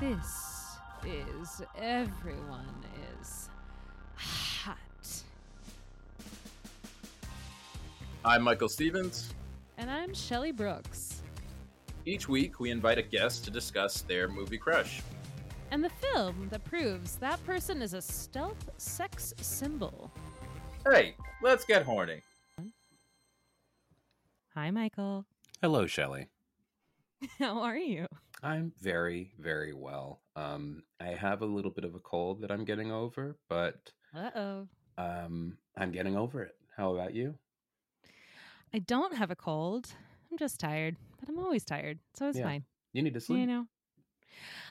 This is Everyone is Hot. I'm Michael Stevens. And I'm Shelly Brooks. Each week, we invite a guest to discuss their movie crush. And the film that proves that person is a stealth sex symbol. Hey, let's get horny. Hi, Michael. Hello, Shelley. How are you? I'm very, very well. Um, I have a little bit of a cold that I'm getting over, but Uh oh. um, I'm getting over it. How about you? I don't have a cold. I'm just tired, but I'm always tired, so it's Yeah. fine. You need to sleep. You know,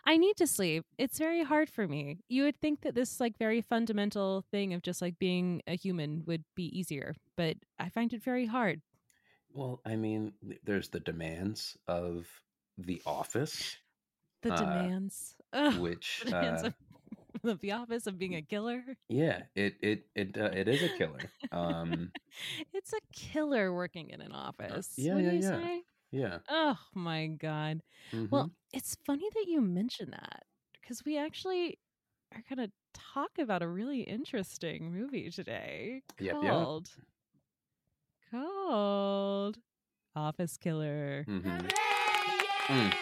I need to sleep. It's very hard for me. You would think that this like very fundamental thing of just like being a human would be easier, but I find it very hard. Well, I mean, there's the demands of the office, The Uh, demands, which, the demands uh, of, of the office of being a killer. yeah, it it it uh, it is a killer. Um, it's a killer working in an office. yeah, yeah, yeah. say? yeah. Oh my god. Well, mhm. it's funny that you mention that because we actually are going to talk about a really interesting movie today Yep, yep. called called Office Killer. Mhm. Mm.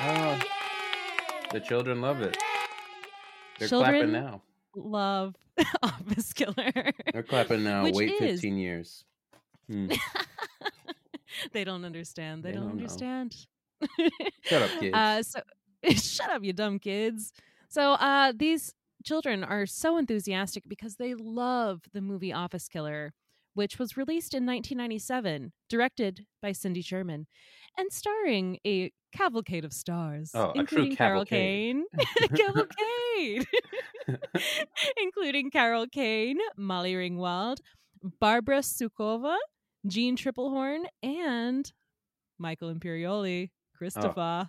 Oh, the children love it. They're Children clapping now. Love Office Killer. They're clapping now. Which Wait is- 15 years. Mm. they don't understand. They, They don't, don't understand. Shut up, kids. Uh, so shut up, you dumb kids. So uh, these children are so enthusiastic because they love the movie Office Killer, which was released in 1997, directed by Cindy Sherman, and starring a cavalcade of stars, Oh, a true including Carol. Kane, cavalcade, including Carol Kane, Molly Ringwald, Barbara Sukowa, Jeanne Tripplehorn, and Michael Imperioli, Christopher.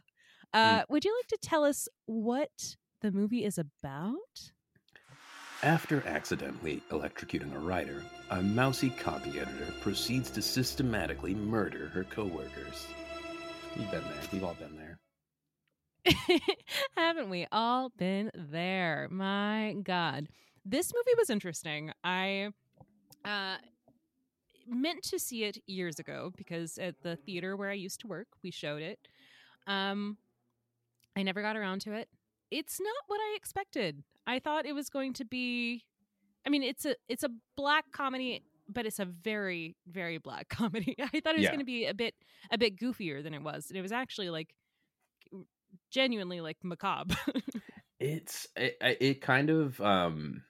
Uh, Would you like to tell us what the movie is about? After accidentally electrocuting a writer, a mousy copy editor proceeds to systematically murder her coworkers. You've been there. We've all been there. Haven't we all been there? My God. This movie was interesting. I uh, meant to see it years ago because at the theater where I used to work, we showed it. Um, I never got around to it. It's not what I expected. I thought it was going to be I mean, it's a it's a black comedy, but it's a very very black comedy. I thought it was Yeah. going to be a bit a bit goofier than it was. and It was actually like genuinely like macabre. it's it, it kind of um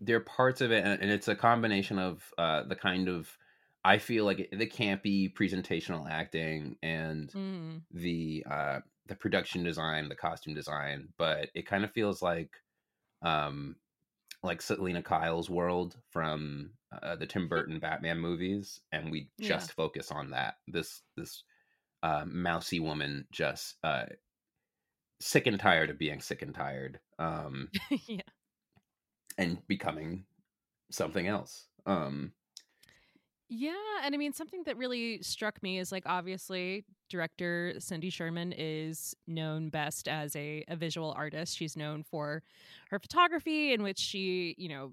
there are parts of it and it's a combination of uh the kind of i feel like it, the campy presentational acting and mm. the uh the production design the costume design but it kind of feels like um like selina kyle's world from uh, the tim burton batman movies and we Yeah. just focus on that this this uh, mousy woman just uh sick and tired of being sick and tired um yeah. and becoming something else um Yeah, and I mean something that really struck me is like obviously director Cindy Sherman is known best as a, a visual artist. She's known for her photography in which she, you know,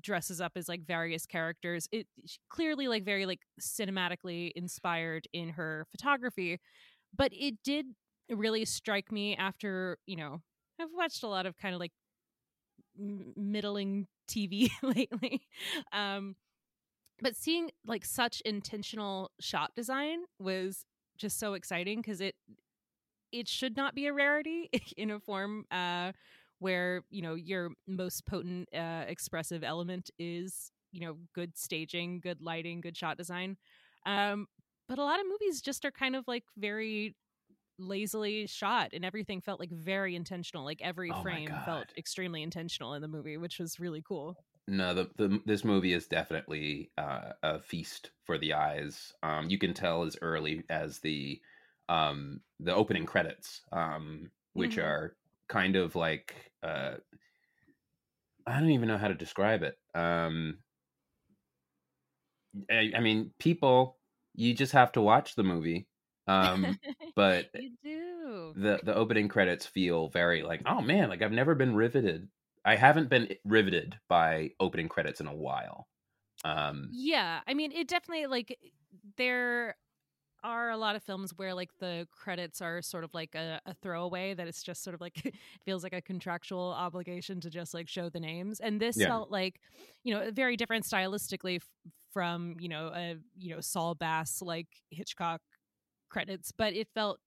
dresses up as like various characters. It clearly like very like cinematically inspired in her photography, but it did really strike me after, you know, I've watched a lot of kind of like middling TV lately. Um but seeing like such intentional shot design was just so exciting because it it should not be a rarity in a form uh where you know your most potent uh expressive element is you know good staging good lighting good shot design um but a lot of movies just are kind of like very lazily shot and everything felt like very intentional like every Oh frame felt extremely intentional in the movie which was really cool no the, the this movie is definitely uh, a feast for the eyes um you can tell as early as the um the opening credits um which Mhm. are kind of like uh i don't even know how to describe it um I, I mean people you just have to watch the movie um but you do. the the opening credits feel very like oh man like i've never been riveted. I haven't been riveted by opening credits in a while um Yeah, I mean, it definitely like there are a lot of films where like the credits are sort of like a, a throwaway that it's just sort of like feels like a contractual obligation to just like show the names and this Yeah. felt like you know very different stylistically f- from you know a you know Saul Bass like Hitchcock credits but it felt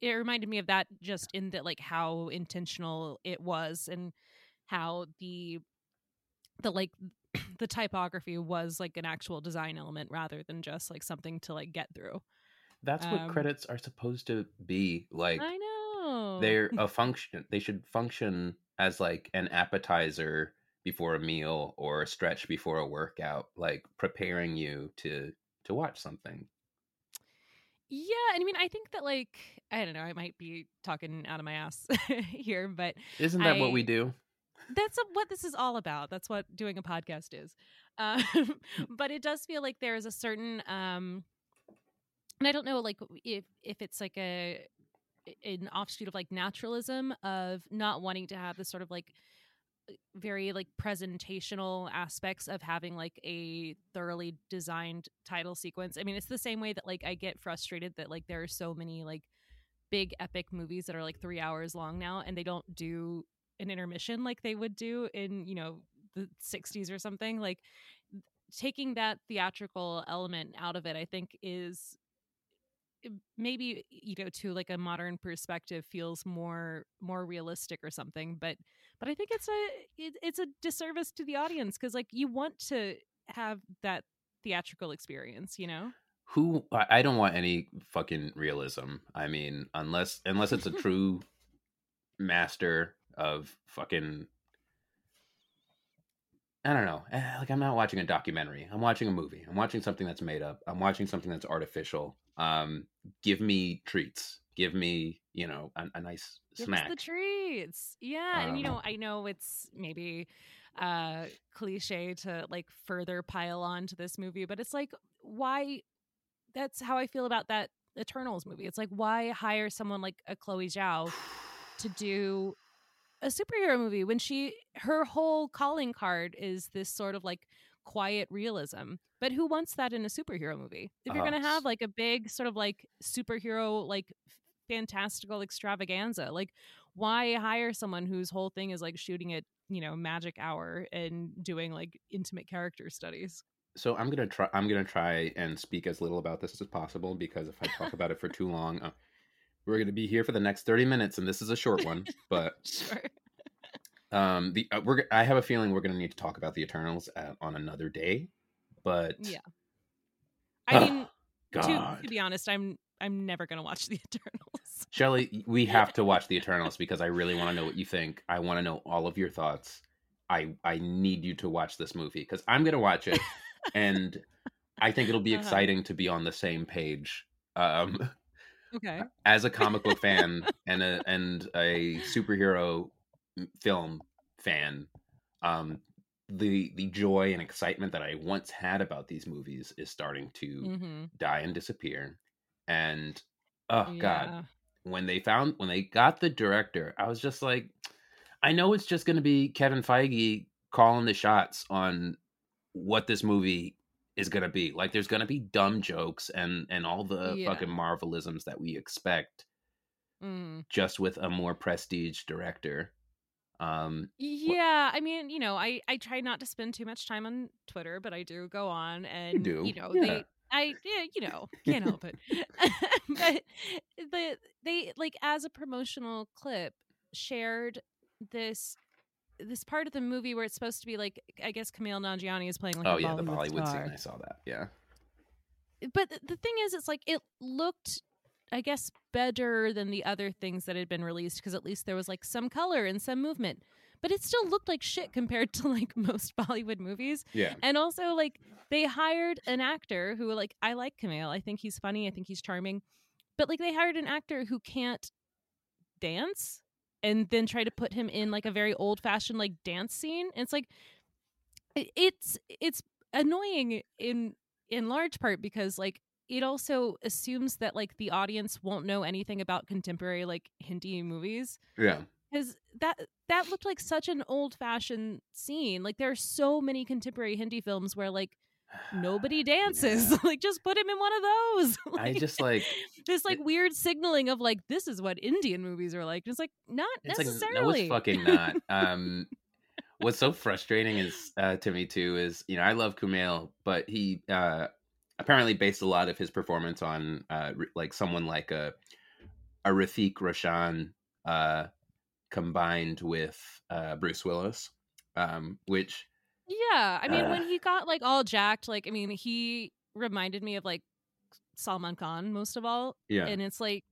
it reminded me of that just in that like how intentional it was and how the the like the typography was like an actual design element rather than just like something to like get through. That's what Um, credits are supposed to be like I know. they're a function they should function as like an appetizer before a meal or a stretch before a workout like preparing you to to watch something Yeah, and I mean I think that like I don't know, I might be talking out of my ass here, but isn't that what we do that's a, what this is all about. That's what doing a podcast is. Um, but it does feel like there is a certain, um, and I don't know, like if if it's like a an offshoot of like naturalism of not wanting to have this sort of like uh, very like presentational aspects of having like a thoroughly designed title sequence. I mean, it's the same way that like I get frustrated that like there are so many like big epic movies that are like 3 hours long now and they don't do an intermission like they would do in, you know, the 60s or something. Like taking that theatrical element out of it I think is maybe you know to like a modern perspective feels more more realistic or something but but i think it's a it, it's a disservice to the audience because like you want to have that theatrical experience you know who I I don't want any fucking realism. I mean, unless unless it's a true master of fucking I don't know. Eh, Like I'm not watching a documentary. I'm watching a movie. I'm watching something that's made up. I'm watching something that's artificial. Um give me treats. Give me, you know, a, a nice Give snack. the treats yeah and you Um, know i know it's maybe uh cliche to like further pile on to this movie but it's like why that's how i feel about that eternals movie it's like why hire someone like a chloe zhao to do a superhero movie when she her whole calling card is this sort of like quiet realism but who wants that in a superhero movie if you're Uh, gonna have like a big sort of like superhero like fantastical extravaganza like why hire someone whose whole thing is like shooting at you know magic hour and doing like intimate character studies So I'm gonna try. I'm gonna try and speak as little about this as possible because if I talk about it for too long, uh, we're gonna be here for the next thirty minutes, and this is a short one. But sure um, the uh, we're. i have a feeling we're gonna need to talk about the Eternals at, on another day. But Yeah. i Oh, mean to, God, to be honest i'm i'm never gonna watch the eternals Shelly, we have to watch the Eternals because I really want to know what you think. I want to know all of your thoughts. I I need you to watch this movie because I'm gonna watch it, and I think it'll be Uh-huh. exciting to be on the same page. Um, okay as a comic book fan and a and a superhero film fan, um, the the joy and excitement that I once had about these movies is starting to mm-hmm. die and disappear. And oh god, when they found when they got the director, I was just like, I know it's just going to be Kevin Feige calling the shots on what this movie is going to be. Like, there's going to be dumb jokes and and all the Yeah. fucking marvelisms that we expect, Mm. just with a more prestige director. Um, Yeah, I mean, you know, I I try not to spend too much time on Twitter, but I do go on and do, you know, yeah. they I yeah, you know, can't help it. but the they like as a promotional clip shared this this part of the movie where it's supposed to be like I guess Kumail Nanjiani is playing like oh yeah, the Bollywood Bollywood star. scene. I saw that. Yeah, But th- the thing is it's like it looked I guess better than the other things that had been released because at least there was like some color and some movement. But it still looked like shit compared to like most Bollywood movies. yeah. And also like they hired an actor who like I like Kumail. I think he's funny. I think he's charming. But like they hired an actor who can't dance and then try to put him in like a very old fashioned like dance scene. And it's like it's it's annoying in in large part because like it also assumes that like the audience won't know anything about contemporary like Hindi movies Yeah. because that that looked like such an old fashioned scene. Like there are so many contemporary Hindi films where like nobody dances. Yeah. like just put him in one of those. I just like this like it- weird signaling of like this is what Indian movies are like. It's like not it's like necessarily. no, it's fucking not. Um, what's so frustrating is uh, to me too is you know I love Kumail, but he uh, apparently based a lot of his performance on uh, like someone like a a Hrithik Roshan uh, combined with uh, Bruce Willis, um, which Yeah, I mean, Uh. when he got like all jacked, like I mean, he reminded me of like Salman Khan most of all, yeah and it's like,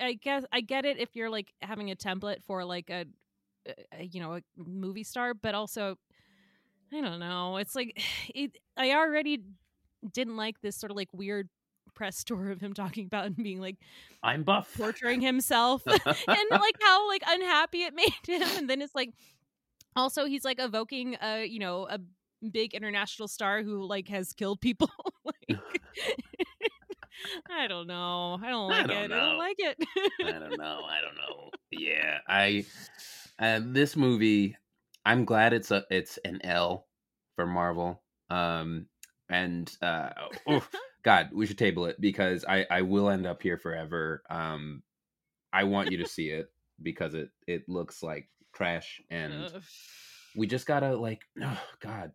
I guess I get it if you're like having a template for like a, a you know, a movie star, but also, I don't know. It's like it. I already didn't like this sort of like weird press tour of him talking about and being like I'm buff. torturing himself and like how like unhappy it made him and then it's like also he's like evoking a you know a big international star who like has killed people like i don't know i don't I like don't it i don't like it I don't know. I don't know. Yeah, I uh, this movie. I'm glad it's a it's an L for Marvel. Um, and uh, oh, God, we should table it because I I will end up here forever. Um, I want you to see it because it it looks like trash and Ugh. we just gotta like oh god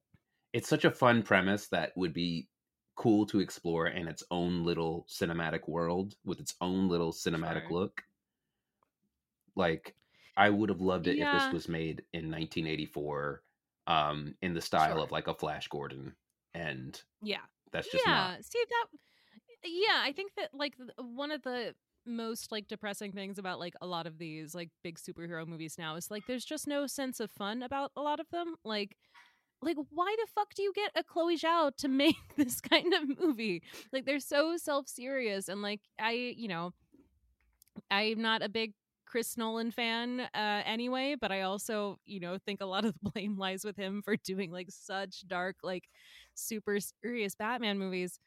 it's such a fun premise that would be cool to explore in its own little cinematic world with its own little cinematic Sure. look like i would have loved it if this was made in 1984 um in the style Sure. of like a flash gordon and yeah. That's just yeah not see that yeah i think that like one of the most like depressing things about like a lot of these like big superhero movies now is like there's just no sense of fun about a lot of them like like why the fuck do you get a chloe zhao to make this kind of movie? Like they're so self-serious and like i you know i'm not a big Chris Nolan fan uh anyway, but I also, you know, think a lot of the blame lies with him for doing like such dark like super serious Batman movies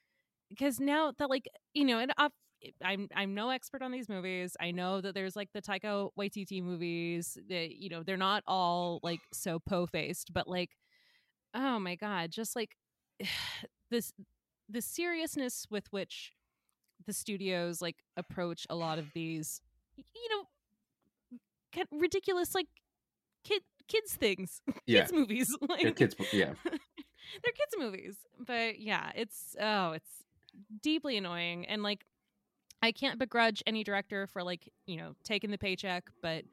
because now that like, you know, and I've, eh, I'm I'm no expert on these movies. I know that there's like the Taika Waititi movies that you know, they're not all like so po-faced, but like oh my god, just like this the seriousness with which the studios like approach a lot of these you know ridiculous like kid kids things, Yeah. kids movies. Like, They're kids. Yeah. they're kids movies but yeah it's oh it's deeply annoying and like i can't begrudge any director for like you know taking the paycheck but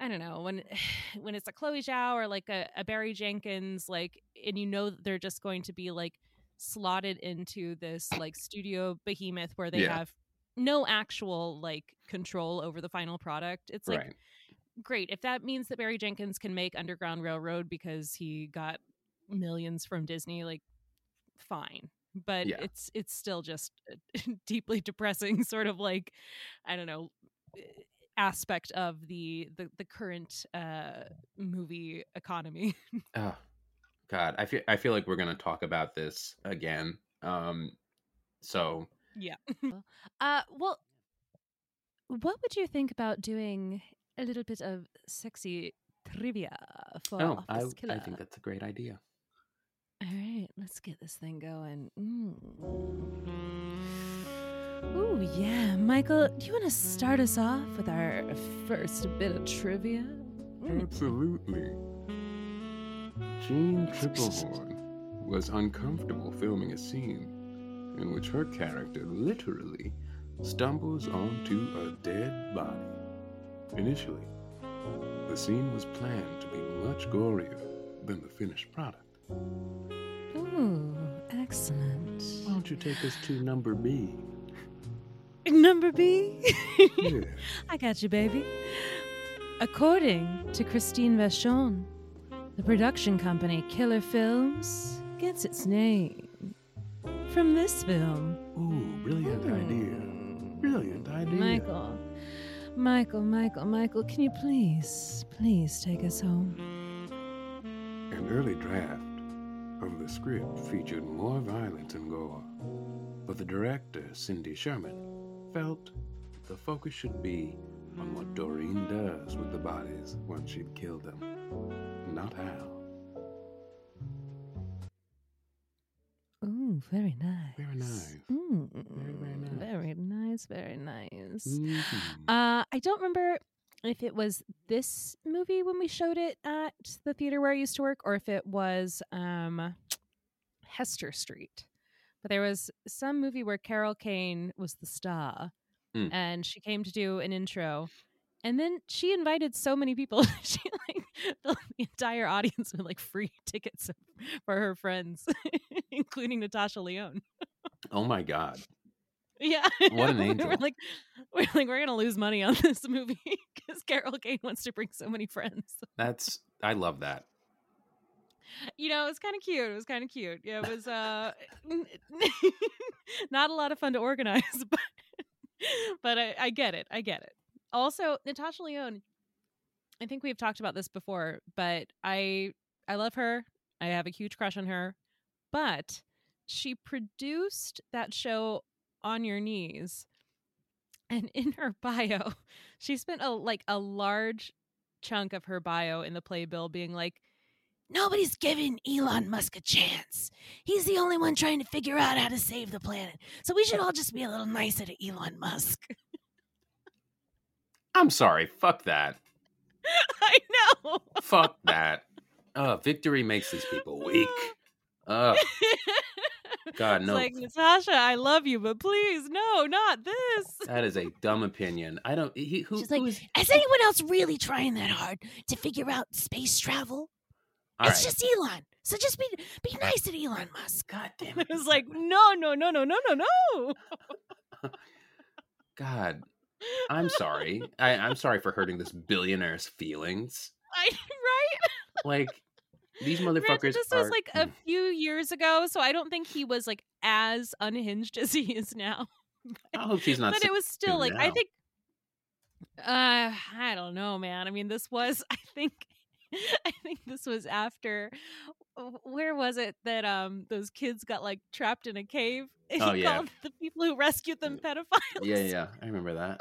i don't know when when it's a chloe zhao or like a, a barry jenkins like and you know that they're just going to be like slotted into this like studio behemoth where they Yeah. have no actual like control over the final product it's like right. great if that means that barry jenkins can make underground railroad because he got millions from disney like fine but Yeah. it's it's still just a deeply depressing sort of like i don't know eh, aspect of the the, the current uh movie economy Oh, God, I feel I feel like we're gonna talk about this again. Um, so yeah uh well what would you think about doing a little bit of sexy trivia for oh, I Office Killer? I think that's a great idea. All right, let's get this thing going. Mm. Ooh, yeah. Michael, do you want to start us off with our first bit of trivia? Mm. Absolutely. Jeanne Tripplehorn was uncomfortable filming a scene in which her character literally stumbles onto a dead body. Initially, the scene was planned to be much gorier than the finished product. Ooh, excellent. Why don't you take us to number B? Number B? Yeah. I got you, baby. According to Christine Vachon, the production company Killer Films gets its name from this film. Ooh, brilliant hmm. idea. Brilliant idea. Michael, Michael, Michael, Michael, can you please, please take us home? An early draft of the script featured more violence and gore, but the director, Cindy Sherman, felt the focus should be on what Dorine does with the bodies once she'd killed them, not how. Ooh, very nice. Very nice. Mm, Very, very nice. Very nice, very nice. Mhm. Uh, I don't remember if it was this movie when we showed it at the theater where I used to work, or if it was um, Hester Street. But there was some movie where Carol Kane was the star, Mm. and she came to do an intro. And then she invited so many people. she like filled the entire audience with like free tickets for her friends, including Natasha Lyonne. Oh my god. Yeah. What an we're angel. like, we're like, we're gonna lose money on this movie because Carol Kane wants to bring so many friends. That's I love that. You know, it was kind of cute. It was kind of cute. Yeah, it was uh, not a lot of fun to organize, but but I, I get it. I get it. Also, Natasha Lyonne. I think we've talked about this before, but I I love her. I have a huge crush on her, but she produced that show on your knees and in her bio she spent a like a large chunk of her bio in the playbill being like nobody's giving elon musk a chance he's the only one trying to figure out how to save the planet so we should all just be a little nicer to elon musk I'm sorry, fuck that. i know Fuck that. Uh, victory makes these people weak. Uh, God, It's no. like natasha i love you but please no not this That is a dumb opinion. I don't. He, who, She's like, who is- is anyone else really trying that hard to figure out space travel? All it's right. just Elon. So just be be nice to Elon Musk. God damn it it. was like no no no no no no no God, I'm sorry. I, I'm sorry for hurting this billionaire's feelings. I, right Like these motherfuckers this are. was like a few years ago, so I don't think he was like as unhinged as he is now. I hope she's not. but it was still like I think. Uh, I don't know, man. I mean, this was I think, I think this was after. Where was it that um those kids got like trapped in a cave? And Oh, yeah. the people who rescued them pedophiles. Yeah, yeah, I remember that.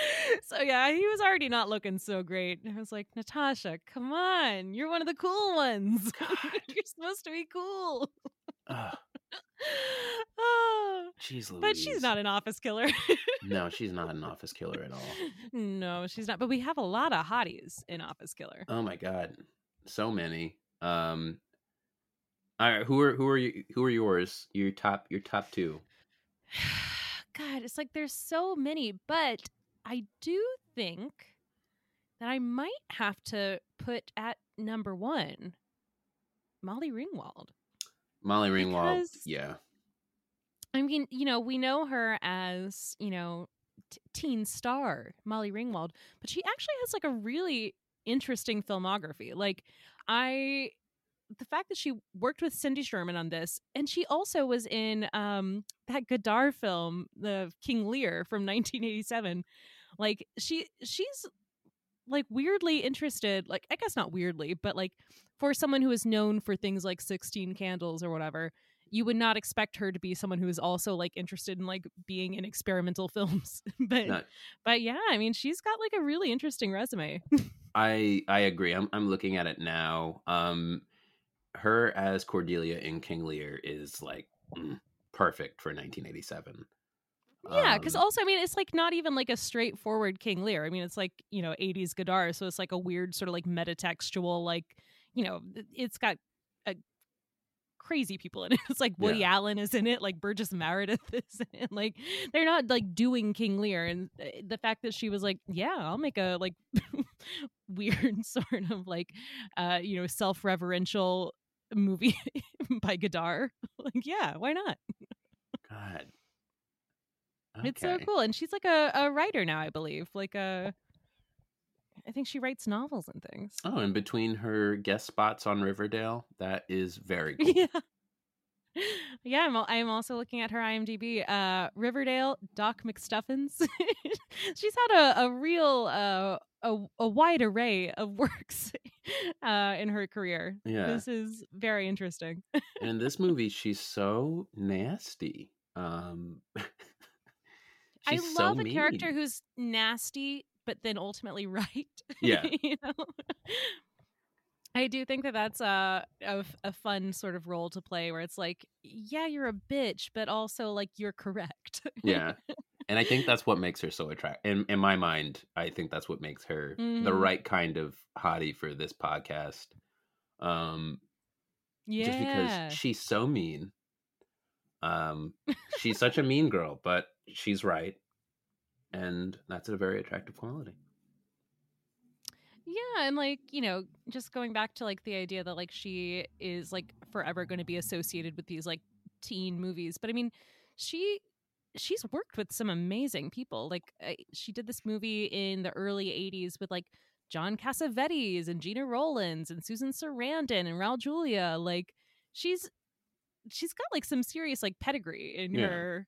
so yeah, he was already not looking so great. I was like, Natasha, come on, you're one of the cool ones. you're supposed to be cool. Ugh. Ah. Jeez Louise. But she's not an office killer. No, she's not an office killer at all. no, she's not. But we have a lot of hotties in Office Killer. Oh my god, so many. Um, all right, who are who are you? Who are yours? Your top your top two. God, it's like there's so many, but I do think that I might have to put at number one Molly Ringwald. Molly Ringwald. Because- Yeah, I mean, you know, we know her as, you know, t- teen star Molly Ringwald, but she actually has like a really interesting filmography. Like, I, the fact that she worked with Cindy Sherman on this, and she also was in um that Godard film, the King Lear from 1987. Like, she, she's like weirdly interested, like, I guess not weirdly, but like for someone who is known for things like 16 Candles or whatever you would not expect her to be someone who is also like interested in like being in experimental films but but yeah i mean she's got like a really interesting resume I I agree. I'm I'm looking at it now. Um, her as Cordelia in King Lear is like mm, perfect for 1987. yeah because Um, also i mean it's like not even like a straightforward king lear. I mean it's like you know 80s godard so it's like a weird sort of like metatextual like you know it- it's got a crazy people in it. It's like woody allen is in it like burgess meredith is in it. Like they're not like doing king lear and uh, the fact that she was like yeah i'll make a like weird sort of like uh you know self-reverential movie by godard like yeah why not God. It's so cool. And she's like a, a writer now, I believe. Like a I think she writes novels and things. Oh, and between her guest spots on Riverdale, that is very cool. yeah. Yeah, I'm, I'm also looking at her IMDb. Uh, Riverdale, Doc McStuffins. She's had a, a real, uh, a, a wide array of works uh, in her career. Yeah. This is very interesting. And in this movie, she's so nasty. Um, I she's so love a character who's nasty, but then ultimately right. Yeah. you know? I do think that that's a a fun sort of role to play where it's like, yeah, you're a bitch, but also like you're correct. yeah and i think that's what makes her so attractive in, in my mind i think that's what makes her the Mhm. right kind of hottie for this podcast um yeah. just because she's so mean um she's such a mean girl but she's right and that's a very attractive quality Yeah, and like, you know, just going back to like the idea that like she is like forever going to be associated with these like teen movies. But I mean, she she's worked with some amazing people. Like I, she did this movie in the early 80s with like John Cassavetes and Gena Rowlands and Susan Sarandon and Raul Julia. Like she's she's got like some serious like pedigree in Yeah. her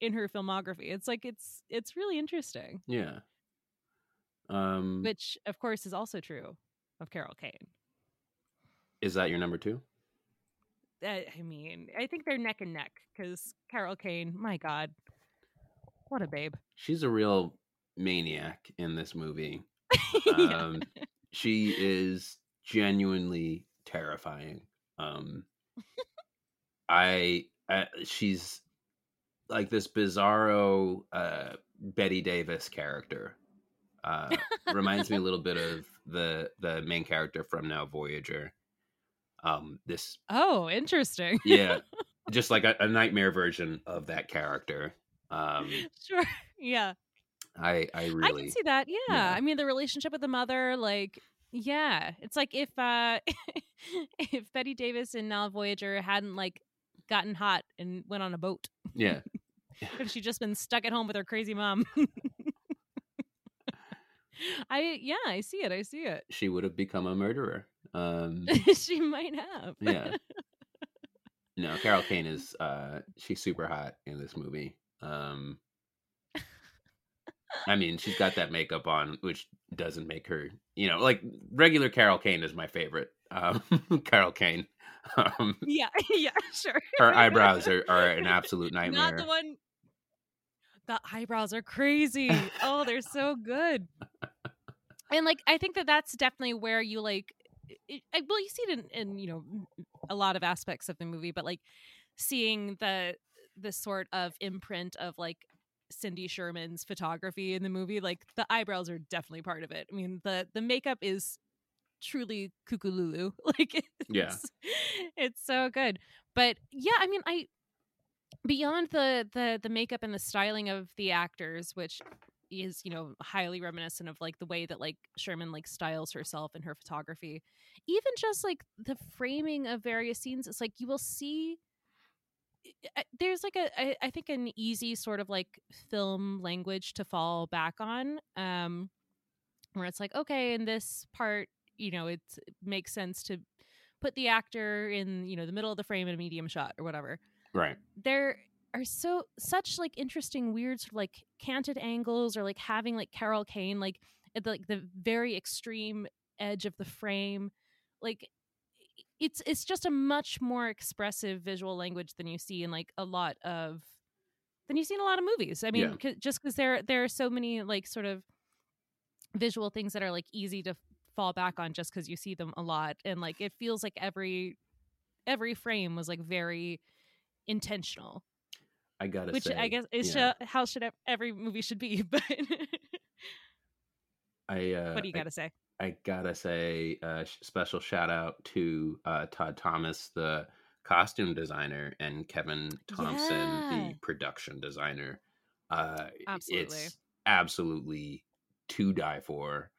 in her filmography. It's like it's it's really interesting. yeah um Which of course is also true of Carol Kane. is that your number two I I mean, I think they're neck and neck because Carol Kane, my God, what a babe. she's a real maniac in this movie. Yeah. um she is genuinely terrifying. Um i uh, she's like this bizarro uh bette davis character. Uh reminds me a little bit of the the main character from now voyager um this Oh, interesting. yeah just like a, a nightmare version of that character um sure. Yeah. i i really I can see that. Yeah. yeah. I mean, the relationship with the mother, like, yeah. It's like if uh if Bette Davis and Now Voyager hadn't like gotten hot and went on a boat. yeah If she'd just been stuck at home with her crazy mom. I yeah, I see it. I see it. she would have become a murderer um she might have. yeah no carol kane is uh she's super hot in this movie um i mean she's got that makeup on which doesn't make her you know like regular carol kane is my favorite um carol kane um Yeah, yeah, sure. her eyebrows are, are an absolute nightmare. Not the one. The eyebrows are crazy. oh, they're so good. And like, I think that that's definitely where you like. It, I, well, you see it in, in you know a lot of aspects of the movie, but like seeing the the sort of imprint of like Cindy Sherman's photography in the movie. Like the eyebrows are definitely part of it. I mean the the makeup is truly cuckoo lulu. Like it's, Yeah. it's so good. But yeah, I mean I beyond the the the makeup and the styling of the actors, which is you know highly reminiscent of like the way that like Sherman like styles herself in her photography. Even just like the framing of various scenes, it's like you will see there's like a I, I think an easy sort of like film language to fall back on um where it's like okay in this part you know it makes sense to put the actor in you know the middle of the frame in a medium shot or whatever Right. there are so such like interesting weird sort of like canted angles or like having like carol kane like at the, like the very extreme edge of the frame like it's it's just a much more expressive visual language than you see in like a lot of than you see in a lot of movies i mean Yeah. just because there there are so many like sort of visual things that are like easy to fall back on just because you see them a lot and like it feels like every every frame was like very intentional I gotta which say, i guess is yeah, sho- how should every movie should be but I uh, what do you gotta say I gotta say a sh- special shout out to uh, Todd Thomas, the costume designer, and Kevin Thompson, Yeah. the production designer. Uh, Absolutely. It's absolutely to die for.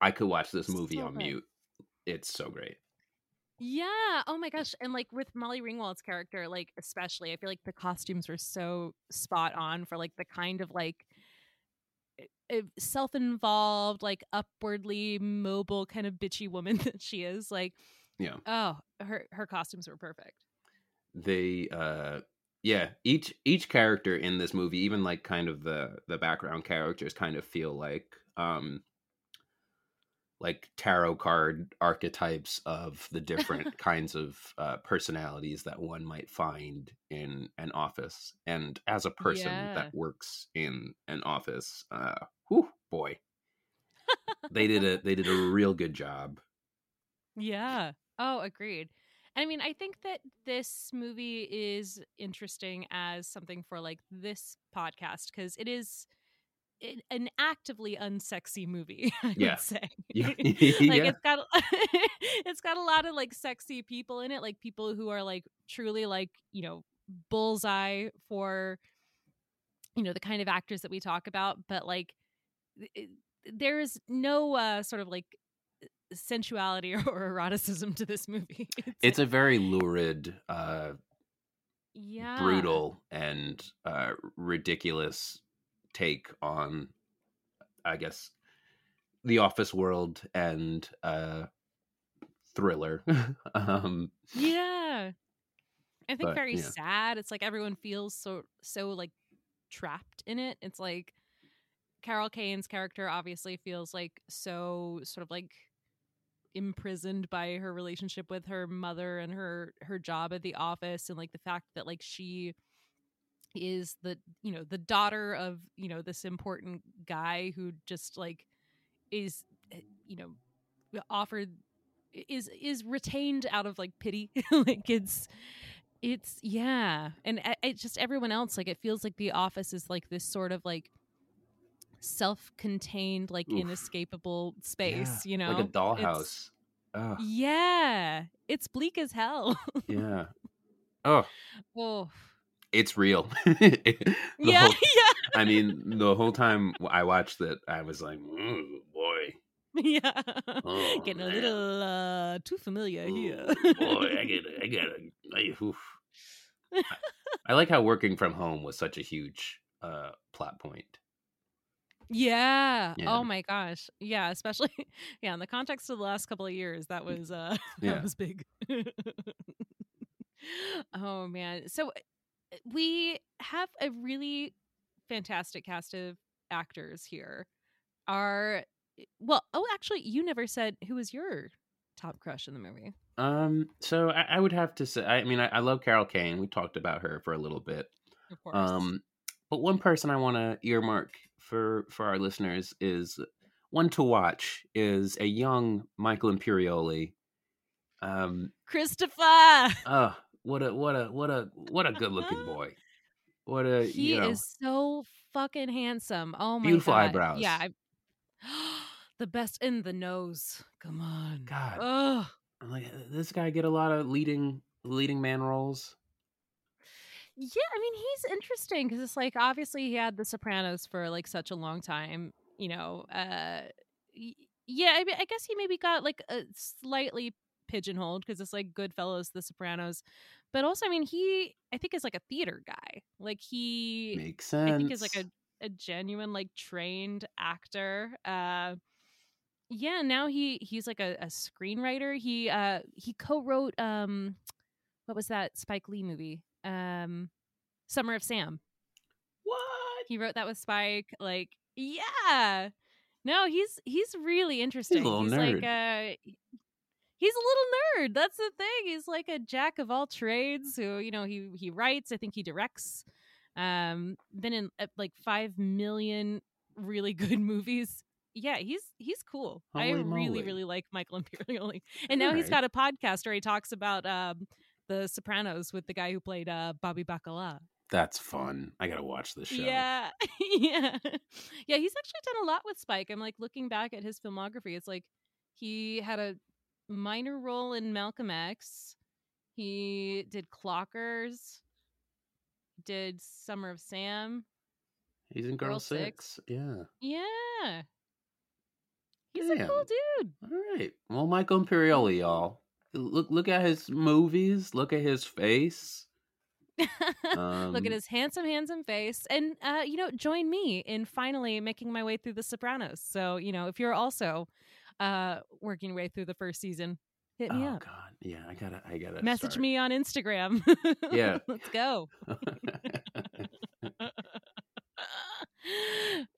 I could watch this movie So on good. mute. It's so great. Yeah. Oh my gosh. And like with Molly Ringwald's character, like especially, I feel like the costumes were so spot on for like the kind of like self-involved, like upwardly mobile kind of bitchy woman that she is. Like, Yeah. oh, her her costumes were perfect. they uh yeah each each character in this movie even like kind of the the background characters kind of feel like um like tarot card archetypes of the different kinds of uh, personalities that one might find in an office and as a person Yeah. that works in an office uh whew, boy they did a they did a real good job Yeah. Oh, agreed. And I mean, I think that this movie is interesting as something for like this podcast because it is an actively unsexy movie. I Yeah. would say. yeah like yeah it's got it's got a lot of like sexy people in it, like people who are like truly like you know bullseye for you know the kind of actors that we talk about, but like it, there is no uh sort of like sensuality or eroticism to this movie. it's a very lurid uh yeah brutal and uh, ridiculous take on, I guess, the office world and uh, thriller. um, Yeah. I think But, very yeah. sad. It's like everyone feels so so like trapped in it. It's like Carol Kane's character obviously feels like so sort of like imprisoned by her relationship with her mother and her her job at the office and like the fact that like she is the you know the daughter of you know this important guy who just like is eh, you know offered is is retained out of like pity. Like it's it's yeah. And I- it just everyone else like it feels like the office is like this sort of like self-contained like Oof. inescapable space you know like a dollhouse. Yeah it's bleak as hell. Yeah. Oh, oh it's real. Yeah whole- yeah I mean, the whole time I watched it, I was like, "Mm, boy, yeah Oh, getting a little uh too familiar here boy, I get, I get, I. I, like how working from home was such a huge uh, plot point. Yeah. Yeah. Oh my gosh. Yeah, especially yeah, in the context of the last couple of years, that was uh Yeah. that was big. oh man. So we have a really fantastic cast of actors here. Are well, oh actually you never said who was your top crush in the movie. Um, so I, I would have to say, I mean, I, I love Carol Kane. We talked about her for a little bit. Of course. Um, but one person I want to earmark for for our listeners is one to watch is a young Michael Imperioli. Um, Christopher. oh, what a what a what a what a good looking boy. What a he you know, is so fucking handsome. Oh my Beautiful god. eyebrows. Yeah. I... the best in the nose. Come on. God. Ugh. I'm like this guy get a lot of leading leading man roles. Yeah, I mean he's interesting because it's like obviously he had The Sopranos for like such a long time. You know, uh, yeah. I mean, I guess he maybe got like a slightly pigeonholed because it's like Goodfellas, The Sopranos, but also I mean he I think is like a theater guy. Like he Makes sense. I think is like a a genuine like trained actor. Uh yeah, now he he's like a, a screenwriter. He uh he co-wrote um what was that Spike Lee movie? Um Summer of Sam. what? He wrote that with Spike. Like, yeah. No, he's he's really interesting. He's, little like uh he's a little nerd. That's the thing. He's like a jack of all trades who, you know, he he writes, I think he directs. Um been in uh, like 5 million really good movies. Yeah, he's he's cool. I Holy really moly. really like Michael Imperioli. And now he's got a podcast where he talks about um the Sopranos with the guy who played uh Bobby Bacala. That's fun. I gotta watch this show. Yeah. yeah. Yeah, he's actually done a lot with Spike. I'm like looking back at his filmography. It's like he had a minor role in Malcolm X. He did Clockers. Did Summer of Sam. He's in Girl, Girl Six. Six. Yeah. Yeah. He's a cool dude. All right. Well, Michael Imperioli, y'all. Look look at his movies. Look at his face. Um, Look at his handsome, handsome face. And, uh, you know, join me in finally making my way through The Sopranos. So, you know, if you're also uh, working way through the first season, hit me oh up. God. Yeah, I gotta. I gotta Message start. me on Instagram. Yeah. Let's go.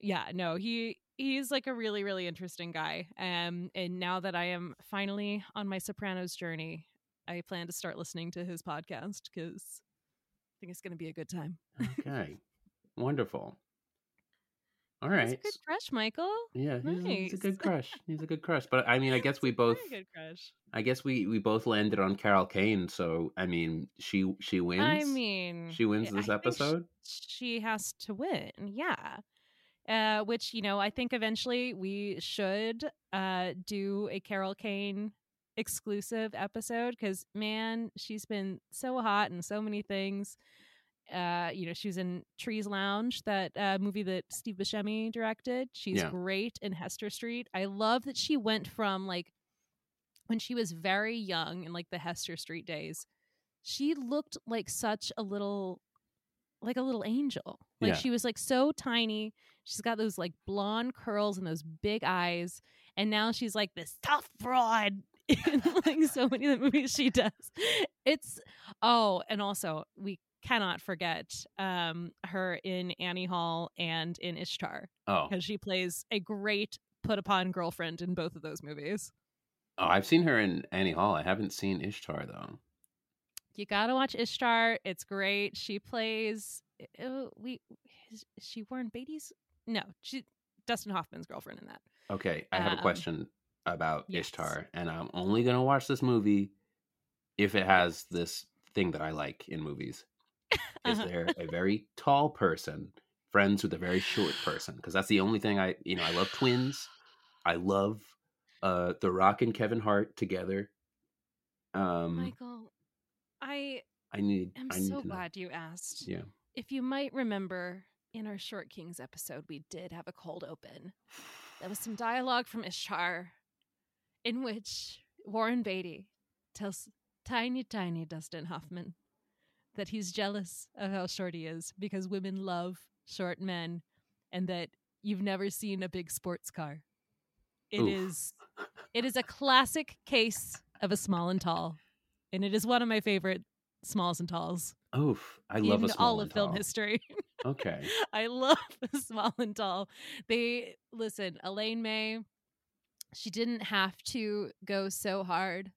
yeah, no, he he's like a really really interesting guy. Um and now that I am finally on my Sopranos journey, I plan to start listening to his podcast cuz I think it's going to be a good time. okay. Wonderful. All He's a good crush, Michael. Yeah, he's, a- he's a good crush. He's a good crush. But I mean, I guess we both. Very good crush. I guess we we both landed on Carol Kane. So I mean, she she wins. I mean, she wins this sh- episode. she has to win. Yeah. Uh, which, you know, I think eventually we should uh, do a Carol Kane exclusive episode because, man, she's been so hot in so many things. Uh, you know, she was in Trees Lounge, that uh, movie that Steve Buscemi directed. She's Yeah. great in Hester Street. I love that she went from like when she was very young in like the Hester Street days. She looked like such a little like a little angel. Like Yeah. she was like so tiny. She's got those like blonde curls and those big eyes. And now she's like this tough broad in like so many of the movies she does. It's oh, and also we cannot forget um her in Annie Hall and in Ishtar Oh, because she plays a great put upon girlfriend in both of those movies. oh, I've seen her in Annie Hall. I haven't seen Ishtar though. You gotta watch Ishtar. It's great. She plays. Uh, we is is she Warren Beatty's? No, she Dustin Hoffman's girlfriend in that. Okay, I have a Um, question about yes. Ishtar, and I'm only gonna watch this movie if it has this thing that I like in movies. Is Uh-huh. there a very tall person friends with a very short person? Because that's the only thing I, you know, I love twins. I love uh The Rock and Kevin Hart together. Um, Michael, I I need. am I need so glad you asked. Yeah. If you might remember, in our Short Kings episode, we did have a cold open. There was some dialogue from Ishtar in which Warren Beatty tells tiny, tiny Dustin Hoffman that he's jealous of how short he is because women love short men and that you've never seen a big sports car. It Oof. is it is a classic case of a small and tall. And it is one of my favorite smalls and talls Oof! I love in a small all and of film history. Okay. I love small and tall. They listen, Elaine May, she didn't have to go so hard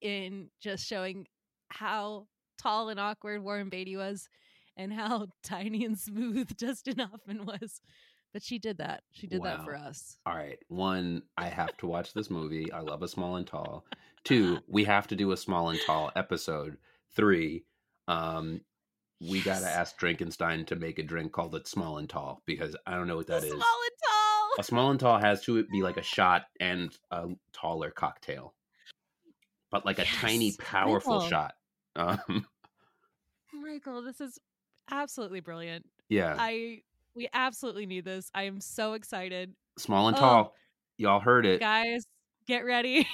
in just showing how tall and awkward Warren Beatty was and how tiny and smooth Dustin Hoffman was. But she did that. She did that for us. All right. One, I have to watch this movie. I love a small and tall. Two, we have to do a small and tall episode. Three, Um, we gotta ask Drinkenstein to make a drink called it small and tall because I don't know what that is. Small and tall. A small and tall has to be like a shot and a taller cocktail, but like a tiny, powerful shot. Um, Michael, this is absolutely brilliant. yeah, I we absolutely need this. I am so excited. small and Oh. tall. Y'all heard it. Guys, get ready.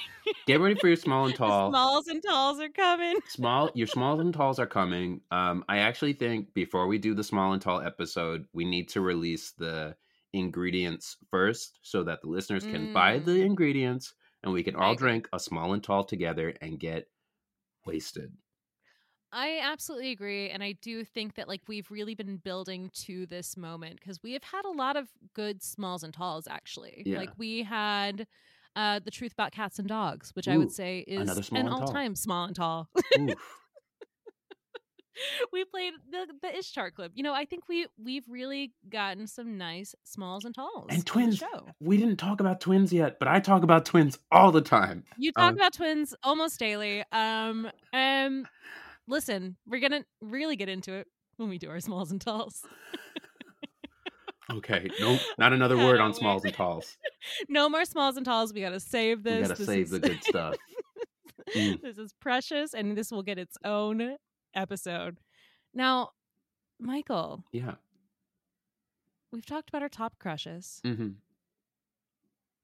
Get ready for your small and The tall. Smalls and talls are coming. small your smalls and talls are coming um i actually think before we do the small and tall episode we need to release the ingredients first so that the listeners can buy the Mm. ingredients and we can all drink a small and tall together and get wasted I absolutely agree. And I do think that like we've really been building to this moment because we have had a lot of good smalls and talls actually. Yeah. Like we had uh the truth about cats and dogs, which I would say is an all time small and tall. We played the the Ishtar clip. You know, I think we we've really gotten some nice smalls and talls. and twins show. we didn't talk about twins yet but i talk about twins all the time You talk Um, about twins almost daily. Um, um, listen, we're gonna really get into it when we do our smalls and talls. okay nope not another word on smalls and wait. talls no more smalls and talls. We gotta save this. we gotta This save is- the good stuff Mm. this is precious, and this will get its own episode. Now, Michael, yeah we've talked about our top crushes. hmm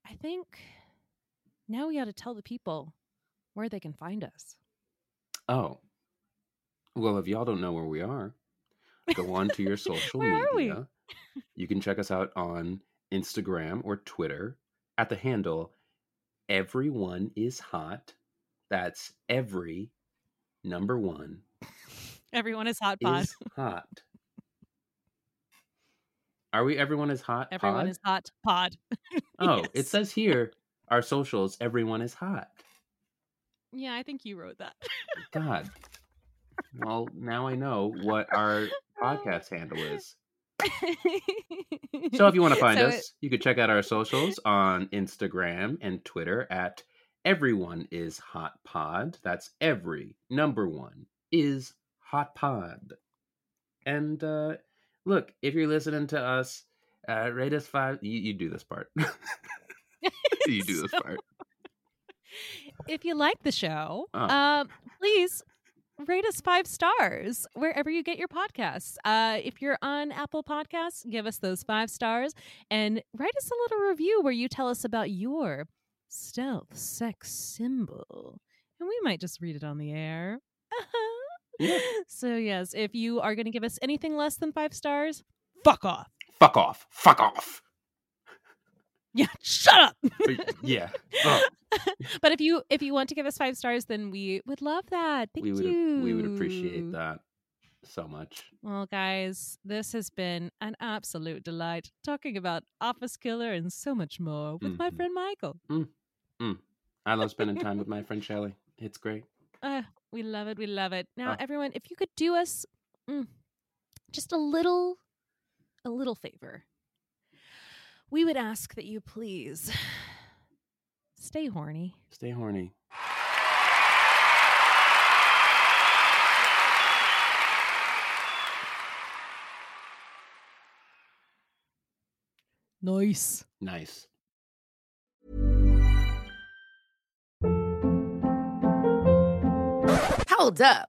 I think now we got to tell the people where they can find us. Oh. Well, if y'all don't know where we are, go on to your social Where are we? media. You can check us out on Instagram or Twitter at the handle Everyone is Hot. That's every number one Everyone is hot pod. is hot. Are we everyone is hot? Everyone pod? is hot pod. Oh, it says here our socials, everyone is hot. Yeah, I think you wrote that. God. Well, now I know what our podcast handle is. So if you want to find So us, it- you could check out our socials on Instagram and Twitter at everyone is hot pod. That's every number one is hot pod. And uh look, if you're listening to us, uh rate us five you, you do this part. you do this So- part. if you like the show, Oh. um, please rate us five stars wherever you get your podcasts. Uh, if you're on Apple Podcasts, give us those five stars and write us a little review where you tell us about your stealth sex symbol, and we might just read it on the air. Yeah. So yes, if you are going to give us anything less than five stars, fuck off. Fuck off. Fuck off. Yeah, shut up. But yeah. Oh, but if you if you want to give us five stars, then we would love that. Thank we would you. we would appreciate that so much. Well, guys, this has been an absolute delight talking about Office Killer and so much more with my Mhm. friend Michael. I love spending time with my friend Shelly. It's great. Uh, we love it. We love it. Now, Oh. everyone, if you could do us mm, just a little, a little favor, we would ask that you please stay horny. Stay horny. Nice. Nice. Hold up.